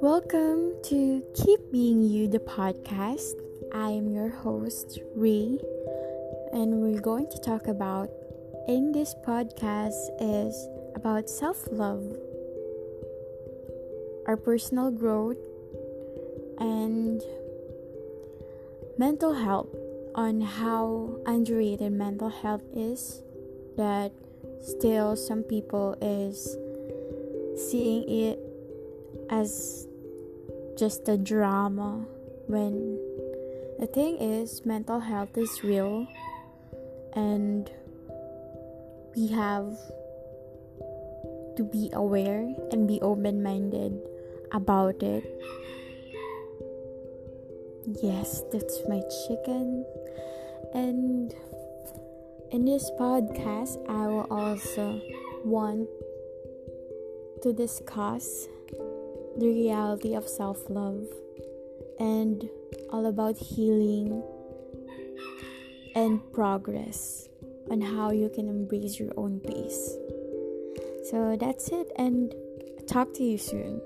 Welcome to Keep Being You, the podcast. I am your host, Ray, and we're going to talk about in this podcast is about self-love, our personal growth, and mental health on how underrated mental health is that still some people is seeing it as just a drama when the thing is mental health is real and we have to be aware and be open minded about it. Yes, that's my chicken. And in this podcast, I will also want to discuss the reality of self love and all about healing and progress on how you can embrace your own pace. So that's it, and talk to you soon.